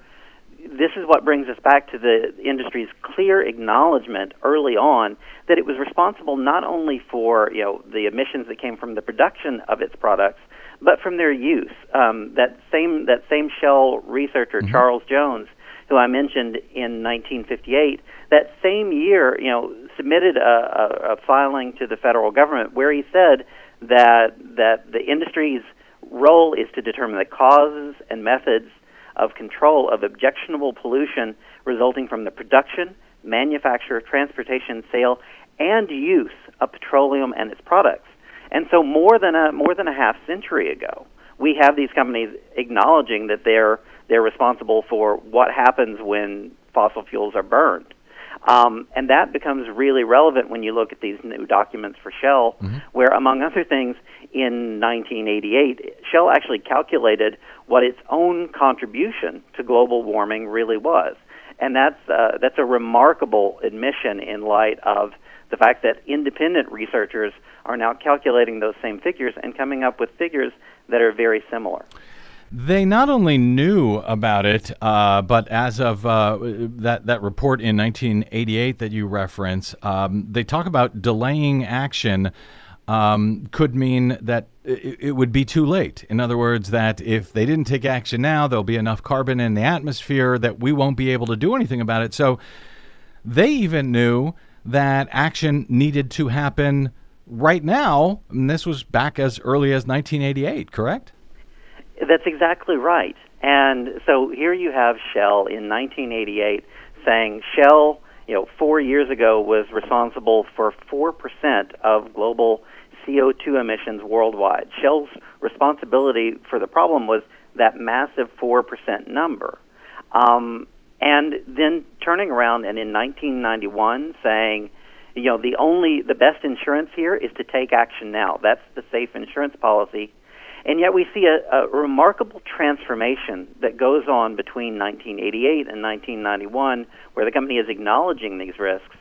this is what brings us back to the industry's clear acknowledgement early on that it was responsible not only for you know the emissions that came from the production of its products, but from their use. Um, that same that same Shell researcher Charles Jones, who I mentioned in 1958, that same year, you know, submitted a, a, a filing to the federal government where he said that that the industry's role is to determine the causes and methods of control of objectionable pollution resulting from the production, manufacture, transportation, sale, and use of petroleum and its products. And so, more than a more than a half century ago, we have these companies acknowledging that they're they're responsible for what happens when fossil fuels are burned. Um, and that becomes really relevant when you look at these new documents for Shell, where, among other things, in 1988, Shell actually calculated what its own contribution to global warming really was. And that's, uh, that's a remarkable admission in light of the fact that independent researchers are now calculating those same figures and coming up with figures that are very similar. They not only knew about it, uh, but as of uh, that that report in 1988 that you reference, um, they talk about delaying action um, could mean that it, it would be too late. In other words, that if they didn't take action now, there'll be enough carbon in the atmosphere that we won't be able to do anything about it. So they even knew that action needed to happen right now. And this was back as early as 1988, correct? That's exactly right. And so here you have Shell in 1988 saying, Shell, you know, four years ago was responsible for 4% of global CO2 emissions worldwide. Shell's responsibility for the problem was that massive 4% number. Um, and then turning around and in 1991 saying, you know, the only, the best insurance here is to take action now. That's the safe insurance policy. And yet we see a, a remarkable transformation that goes on between 1988 and 1991, where the company is acknowledging these risks.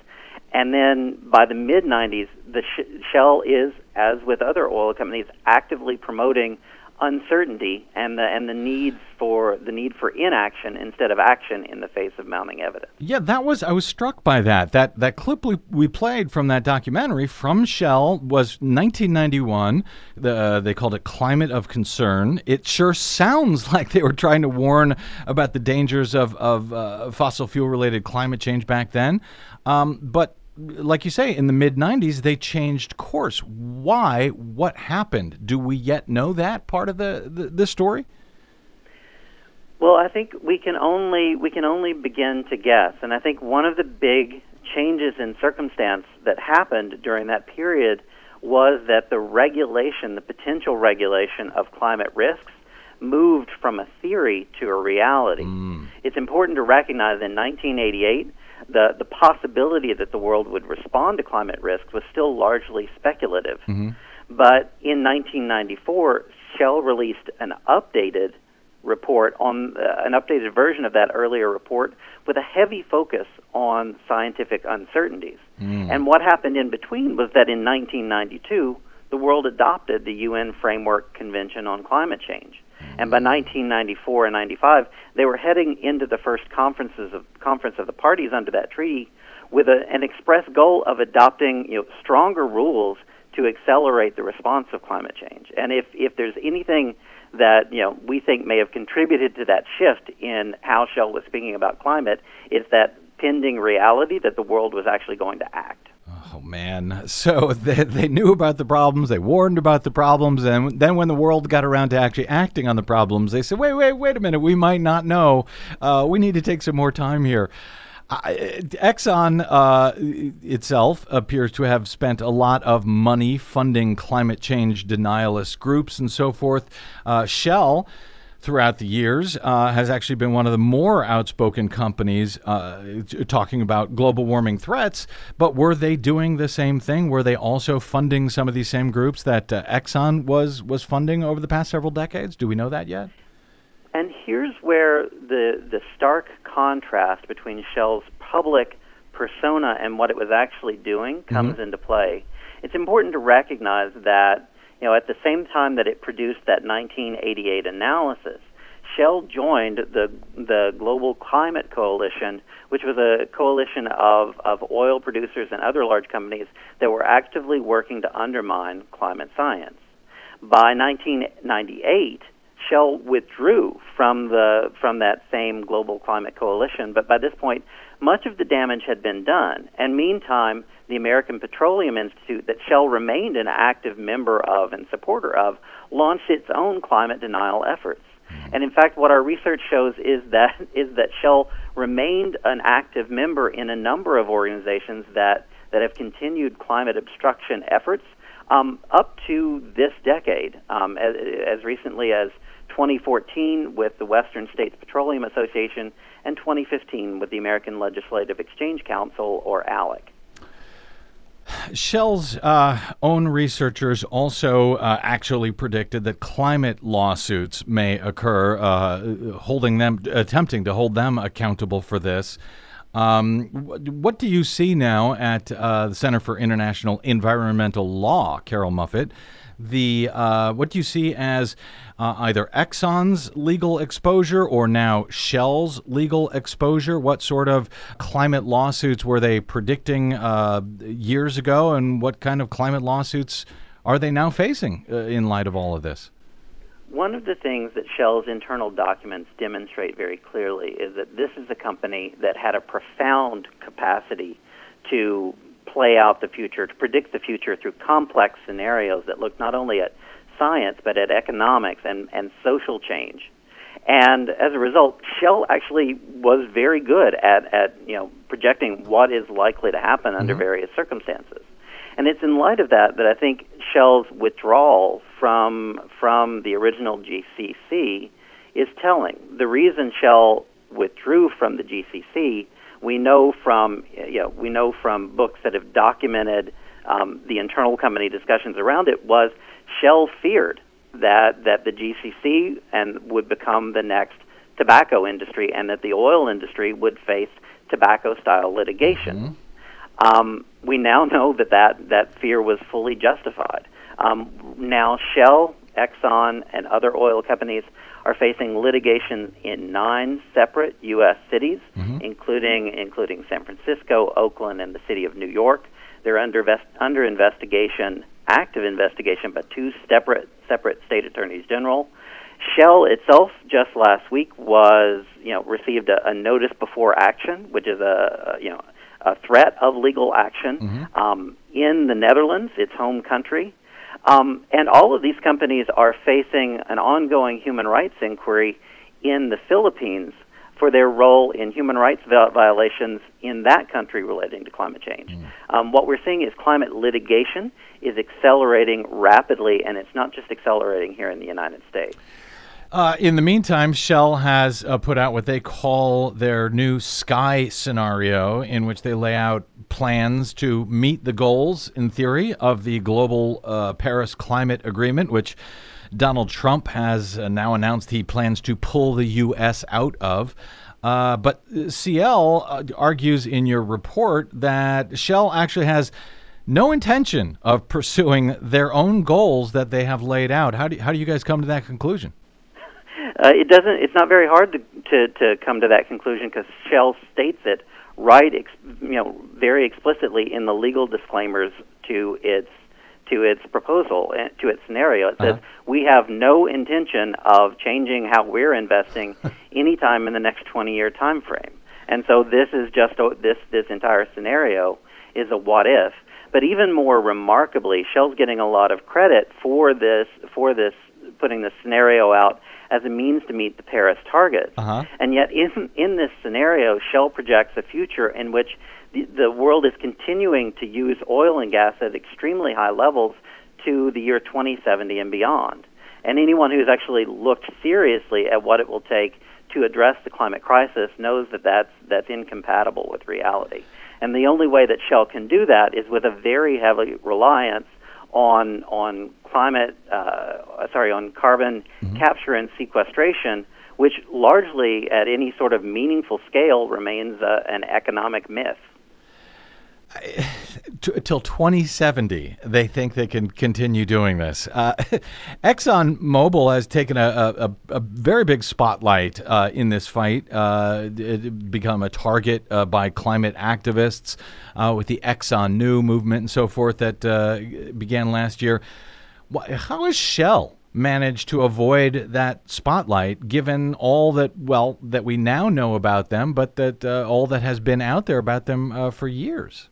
And then by the mid 90s, the sh- Shell is, as with other oil companies, actively promoting uncertainty and the and the needs for the need for inaction instead of action in the face of mounting evidence. Yeah, that was I was struck by that. That that clip we, we played from that documentary from Shell was 1991. The, uh, they called it Climate of Concern. It sure sounds like they were trying to warn about the dangers of of uh, fossil fuel related climate change back then. Um, but like you say, in the mid 90s, they changed course. Why? What happened? Do we yet know that part of the, the, the story? Well, I think we can only we can only begin to guess, and I think one of the big changes in circumstance that happened during that period was that the regulation, the potential regulation of climate risks, moved from a theory to a reality. Mm. It's important to recognize in 1988 the, the possibility that the world would respond to climate risk was still largely speculative. Mm-hmm. But in 1994, Shell released an updated report on uh, an updated version of that earlier report with a heavy focus on scientific uncertainties. Mm. And what happened in between was that in 1992, the world adopted the UN Framework Convention on Climate Change. And by 1994 and 95, they were heading into the first conferences of conference of the parties under that treaty with a, an express goal of adopting you know, stronger rules to accelerate the response of climate change. And if, if there's anything that you know we think may have contributed to that shift in how Shell was speaking about climate, it's that pending reality that the world was actually going to act. Oh man! So they, they knew about the problems, they warned about the problems, and then when the world got around to actually acting on the problems, they said, "Wait, wait, wait a minute! We might not know. Uh, we need to take some more time here." Exxon uh, itself appears to have spent a lot of money funding climate change denialist groups and so forth. Uh, Shell throughout the years uh, has actually been one of the more outspoken companies uh, talking about global warming threats. But were they doing the same thing? Were they also funding some of these same groups that uh, Exxon was was funding over the past several decades? Do we know that yet? And here's where the the stark contrast between Shell's public persona and what it was actually doing comes Mm-hmm. into play. It's important to recognize that you know, at the same time that it produced that 1988 analysis, Shell joined the the Global Climate Coalition, which was a coalition of, of oil producers and other large companies that were actively working to undermine climate science. By 1998, Shell withdrew from the from that same Global Climate Coalition, but by this point, much of the damage had been done. And meantime, the American Petroleum Institute, that Shell remained an active member of and supporter of, launched its own climate denial efforts. And in fact, what our research shows is that is that Shell remained an active member in a number of organizations that that have continued climate obstruction efforts um, up to this decade, um, as, as recently as 2014 with the Western States Petroleum Association and 2015 with the American Legislative Exchange Council, or ALEC. Shell's uh, own researchers also uh, actually predicted that climate lawsuits may occur, uh, holding them, attempting to hold them accountable for this. Um, what do you see now at uh, the Center for International Environmental Law, Carroll Muffett? The uh, what do you see as uh, either Exxon's legal exposure or now Shell's legal exposure? What sort of climate lawsuits were they predicting uh, years ago, and what kind of climate lawsuits are they now facing uh, in light of all of this? One of the things that Shell's internal documents demonstrate very clearly is that this is a company that had a profound capacity to play out the future, to predict the future through complex scenarios that look not only at science but at economics and, and social change. And as a result, Shell actually was very good at, at you know projecting what is likely to happen under mm-hmm. various circumstances. And it's in light of that that I think Shell's withdrawal from from the original GCC is telling. The reason Shell withdrew from the GCC, we know from you know we know from books that have documented um, the internal company discussions around it was Shell feared that that the GCC and would become the next tobacco industry, and that the oil industry would face tobacco-style litigation. Um, we now know that, that that fear was fully justified. Um, now, Shell, Exxon, and other oil companies are facing litigation in nine separate U.S. cities, including including San Francisco, Oakland, and the city of New York. They're under vest- under investigation, active investigation, but two separate separate state attorneys general. Shell itself, just last week, was you know received a, a notice before action, which is a, a you know a threat of legal action um, in the Netherlands, its home country. Um, and all of these companies are facing an ongoing human rights inquiry in the Philippines for their role in human rights violations in that country relating to climate change. Um, what we're seeing is climate litigation is accelerating rapidly, and it's not just accelerating here in the United States. Uh, in the meantime, Shell has uh, put out what they call their new sky scenario, in which they lay out plans to meet the goals, in theory, of the global uh, Paris Climate Agreement, which Donald Trump has uh, now announced he plans to pull the U.S. out of. Uh, but CIEL uh, argues in your report that Shell actually has no intention of pursuing their own goals that they have laid out. How do, how do you guys come to that conclusion? Uh, it doesn't. It's not very hard to to, to come to that conclusion because Shell states it right, ex, you know, very explicitly in the legal disclaimers to its to its proposal uh, to its scenario. It says we have no intention of changing how we're investing anytime in the next 20 year time frame. And so this is just a, this this entire scenario is a what if. But even more remarkably, Shell's getting a lot of credit for this for this putting the scenario out as a means to meet the Paris targets. Uh-huh. And yet, in in this scenario, Shell projects a future in which the, the world is continuing to use oil and gas at extremely high levels to the year 2070 and beyond. And anyone who's actually looked seriously at what it will take to address the climate crisis knows that that's that's incompatible with reality. And the only way that Shell can do that is with a very heavy reliance on on climate, uh, sorry, on carbon capture and sequestration, which largely, at any sort of meaningful scale, remains uh, an economic myth. T- till 2070, they think they can continue doing this. Uh, Exxon Mobil has taken a, a, a very big spotlight uh, in this fight, uh, it become a target uh, by climate activists uh, with the Exxon Knew movement and so forth that uh, began last year. How has Shell managed to avoid that spotlight, given all that well that we now know about them, but that uh, all that has been out there about them uh, for years?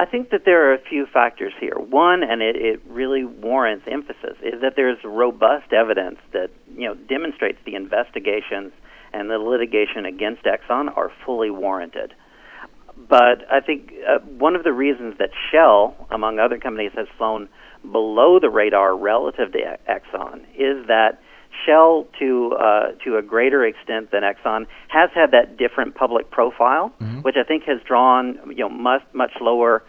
I think that there are a few factors here. One, and it, it really warrants emphasis, is that there's robust evidence that you know demonstrates the investigations and the litigation against Exxon are fully warranted. But I think uh, one of the reasons that Shell, among other companies, has flown below the radar relative to Exxon is that Shell, to uh, to a greater extent than Exxon, has had that different public profile, which I think has drawn you know much much lower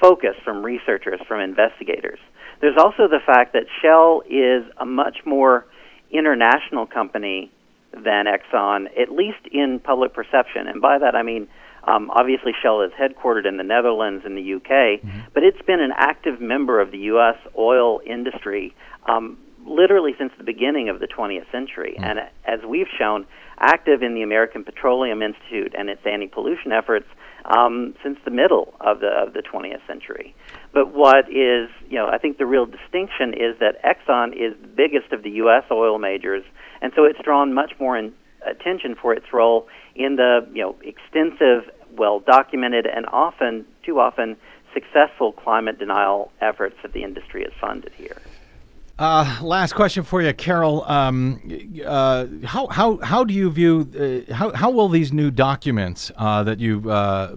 focus from researchers, from investigators. There's also the fact that Shell is a much more international company than Exxon, at least in public perception, and by that I mean. Um, obviously, Shell is headquartered in the Netherlands and the UK, but it's been an active member of the U.S. oil industry um, literally since the beginning of the 20th century. And as we've shown, active in the American Petroleum Institute and its anti-pollution efforts um, since the middle of the of the 20th century. But what is, you know, I think the real distinction is that Exxon is the biggest of the U.S. oil majors, and so it's drawn much more in, attention for its role in the, you know, extensive, well documented, and often, too often, successful climate denial efforts that the industry has funded here. Uh, last question for you, Carroll. Um, uh, how, how, how do you view, uh, how, how will these new documents uh, that you've uh,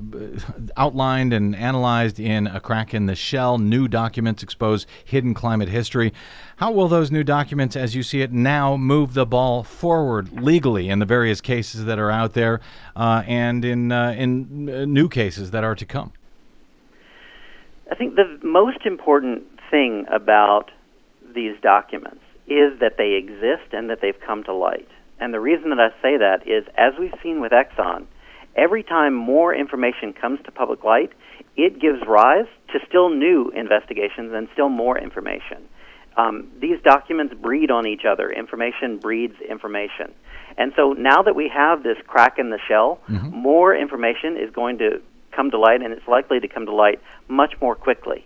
outlined and analyzed in A Crack in the Shell, new documents expose hidden climate history, how will those new documents, as you see it now, move the ball forward legally in the various cases that are out there uh, and in, in new cases that are to come? I think the most important thing about these documents is that they exist and that they've come to light. And the reason that I say that is, as we've seen with Exxon, every time more information comes to public light, it gives rise to still new investigations and still more information. Um, these documents breed on each other. Information breeds information. And so now that we have this crack in the shell, mm-hmm. more information is going to come to light, and it's likely to come to light much more quickly.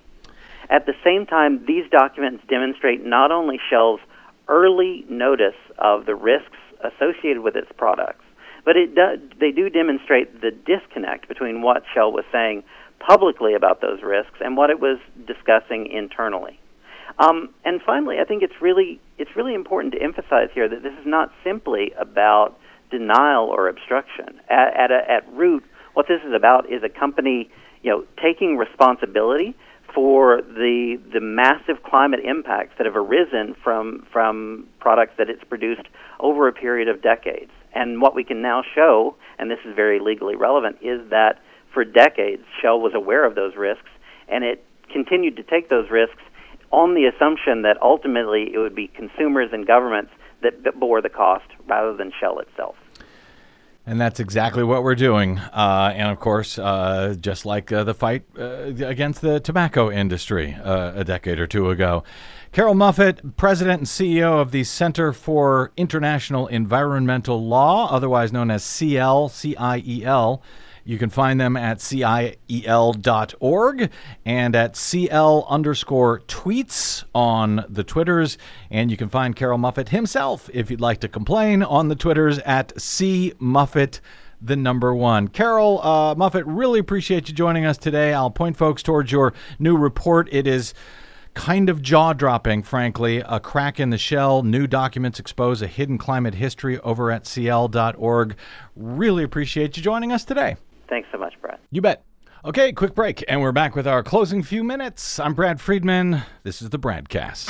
At the same time, these documents demonstrate not only Shell's early notice of the risks associated with its products, but it do, they do demonstrate the disconnect between what Shell was saying publicly about those risks and what it was discussing internally. Um, and finally, I think it's really it's really important to emphasize here that this is not simply about denial or obstruction. At, at, a, at root, what this is about is a company, you know, taking responsibility for the the massive climate impacts that have arisen from from products that it's produced over a period of decades. And what we can now show, and this is very legally relevant, is that for decades Shell was aware of those risks and it continued to take those risks on the assumption that ultimately it would be consumers and governments that bore the cost rather than Shell itself. And that's exactly what we're doing. Uh, and of course, uh, just like uh, the fight uh, against the tobacco industry uh, a decade or two ago. Carroll Muffett, President and CEO of the Center for International Environmental Law, otherwise known as CIEL, C-I-E-L. You can find them at ciel.org and at CIEL underscore tweets on the Twitters. And you can find Carroll Muffett himself, if you'd like to complain, on the Twitters at C Muffett the number one. Carroll uh, Muffett, really appreciate you joining us today. I'll point folks towards your new report. It is kind of jaw dropping, frankly. A crack in the shell. New documents expose a hidden climate history over at ciel.org. Really appreciate you joining us today. Thanks so much, Brad. You bet. Okay, quick break, and we're back with our closing few minutes. I'm Brad Friedman. This is the Bradcast.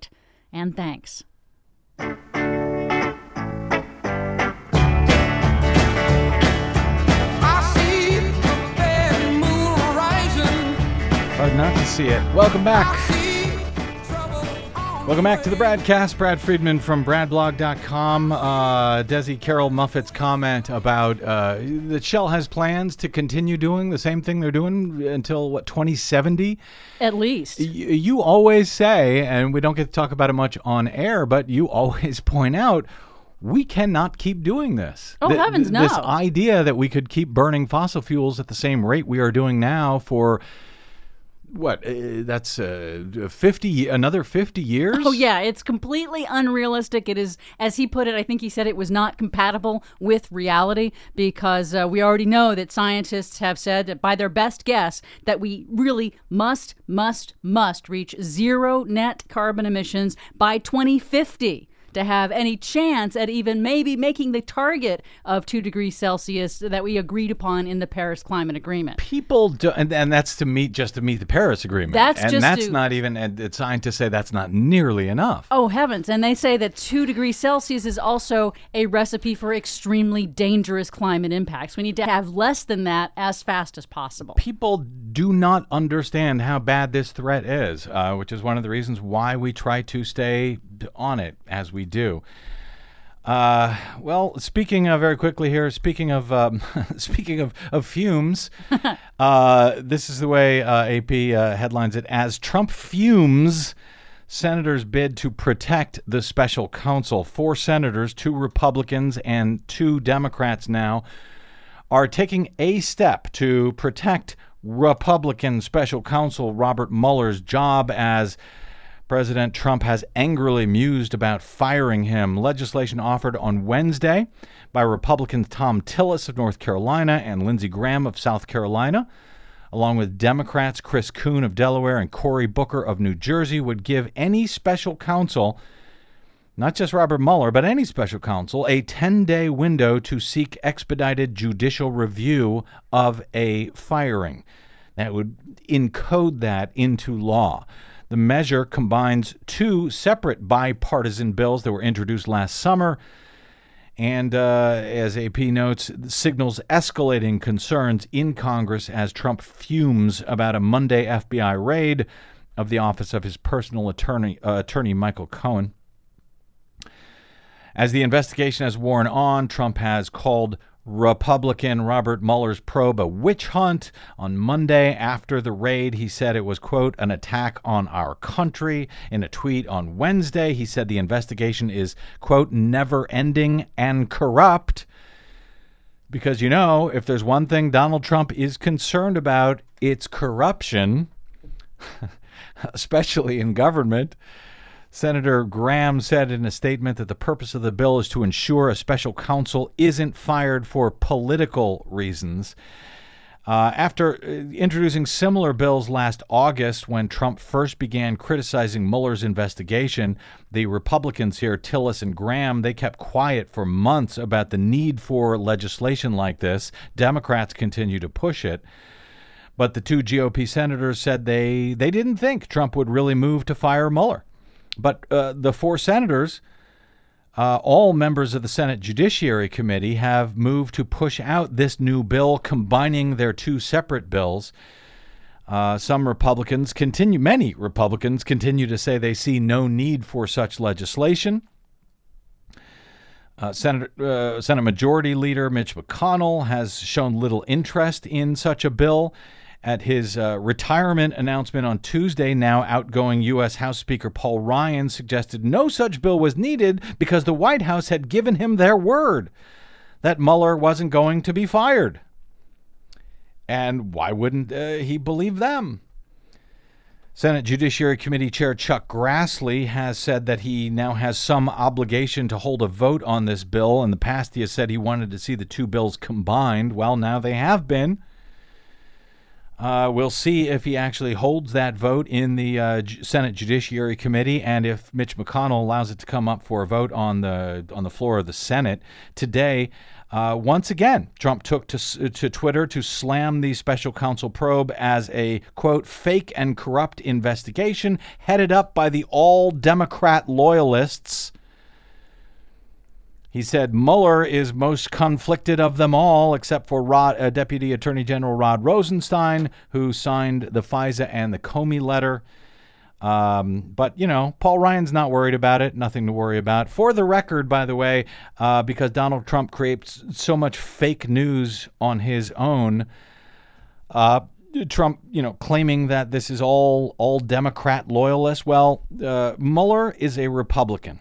and thanks. Hard not to see it. Welcome back. Welcome back to the Bradcast. Brad Friedman from BradBlog.com. Uh, Desi Carroll Muffett's comment about uh, that Shell has plans to continue doing the same thing they're doing until what 2070. At least y- you always say, and we don't get to talk about it much on air, but you always point out we cannot keep doing this. Oh, Th- heavens, no. This idea that we could keep burning fossil fuels at the same rate we are doing now for what uh, that's uh, 50 another 50 years? Oh yeah it's completely unrealistic. It is as he put it i think he said it was not compatible with reality because uh, we already know that scientists have said that by their best guess that we really must must must reach zero net carbon emissions by 2050 to have any chance at even maybe making the target of 2 degrees Celsius that we agreed upon in the Paris Climate Agreement. People do, and, and that's to meet just to meet the Paris Agreement. That's and just that's to, not even and scientists say that's not nearly enough. Oh heavens, and they say that 2 degrees Celsius is also a recipe for extremely dangerous climate impacts. We need to have less than that as fast as possible. People do not understand how bad this threat is, uh, which is one of the reasons why we try to stay on it as we do. Uh, well, speaking uh, very quickly here, speaking of um, speaking of, of fumes, uh, this is the way uh, AP uh, headlines it as Trump fumes. Senators bid to protect the special counsel. Four senators, two Republicans and two Democrats now, are taking a step to protect Republican special counsel Robert Mueller's job as President Trump has angrily mused about firing him. Legislation offered on Wednesday by Republicans Thom Tillis of North Carolina and Lindsey Graham of South Carolina, along with Democrats Chris Coon of Delaware and Cory Booker of New Jersey, would give any special counsel, not just Robert Mueller, but any special counsel, a 10 day window to seek expedited judicial review of a firing. That would encode that into law. The measure combines two separate bipartisan bills that were introduced last summer. And uh, as AP notes, signals escalating concerns in Congress as Trump fumes about a Monday FBI raid of the office of his personal attorney, uh, attorney Michael Cohen. As the investigation has worn on, Trump has called Republican Robert Mueller's probe a witch hunt. On Monday, after the raid, he said it was, quote, an attack on our country. In a tweet on Wednesday, he said the investigation is, quote, never ending and corrupt. Because, you know, if there's one thing Donald Trump is concerned about, it's corruption, especially in government. Senator Graham said in a statement that the purpose of the bill is to ensure a special counsel isn't fired for political reasons. Uh, after uh, introducing similar bills last August, when Trump first began criticizing Mueller's investigation, the Republicans here, Tillis and Graham, they kept quiet for months about the need for legislation like this. Democrats continue to push it. But the two GOP senators said they, they didn't think Trump would really move to fire Mueller. But uh, the four senators, uh, all members of the Senate Judiciary Committee, have moved to push out this new bill, combining their two separate bills. Uh, some Republicans continue, many Republicans continue to say they see no need for such legislation. Uh, Senate, uh, Senate Majority Leader Mitch McConnell has shown little interest in such a bill. At his uh, retirement announcement on Tuesday, now outgoing U.S. House Speaker Paul Ryan suggested no such bill was needed because the White House had given him their word that Mueller wasn't going to be fired. And why wouldn't uh, he believe them? Senate Judiciary Committee Chair Chuck Grassley has said that he now has some obligation to hold a vote on this bill. In the past, he has said he wanted to see the two bills combined. Well, now they have been. Uh, we'll see if he actually holds that vote in the uh, Senate Judiciary Committee, and if Mitch McConnell allows it to come up for a vote on the on the floor of the Senate today. Uh, once again, Trump took to, to Twitter to slam the special counsel probe as a quote fake and corrupt investigation headed up by the all Democrat loyalists he said Mueller is most conflicted of them all, except for Rod, uh, Deputy Attorney General Rod Rosenstein, who signed the FISA and the Comey letter. Um, but, you know, Paul Ryan's not worried about it. Nothing to worry about. For the record, by the way, uh, because Donald Trump creates so much fake news on his own, uh, Trump, you know, claiming that this is all all Democrat loyalists. Well, uh, Mueller is a Republican.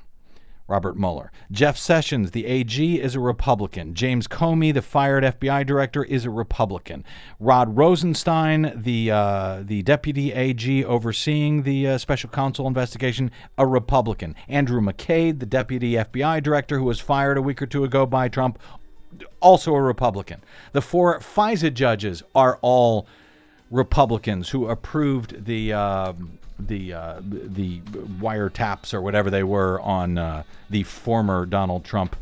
Robert Mueller. Jeff Sessions, the AG, is a Republican. James Comey, the fired FBI director, is a Republican. Rod Rosenstein, the uh, the deputy AG overseeing the uh, special counsel investigation, a Republican. Andrew McCabe, the deputy FBI director who was fired a week or two ago by Trump, also a Republican. The four FISA judges are all Republicans who approved the. Uh, the uh, the wiretaps or whatever they were on uh, the former Donald Trump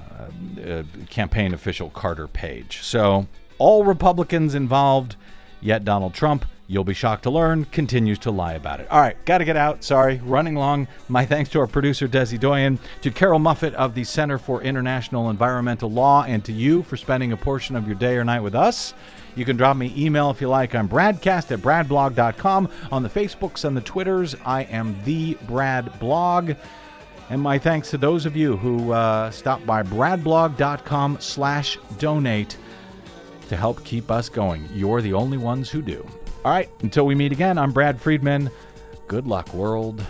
uh, uh, campaign official Carter Page. So all Republicans involved, yet Donald Trump, you'll be shocked to learn, continues to lie about it. All right, got to get out. Sorry, running long. My thanks to our producer Desi Doyen, to Carroll Muffett of the Center for International Environmental Law, and to you for spending a portion of your day or night with us. You can drop me email if you like. I'm bradcast at bradblog.com. On the Facebooks and the Twitters, I am the Brad Blog. And my thanks to those of you who uh, stopped by bradblog.com slash donate to help keep us going. You're the only ones who do. All right, until we meet again, I'm Brad Friedman. Good luck, world.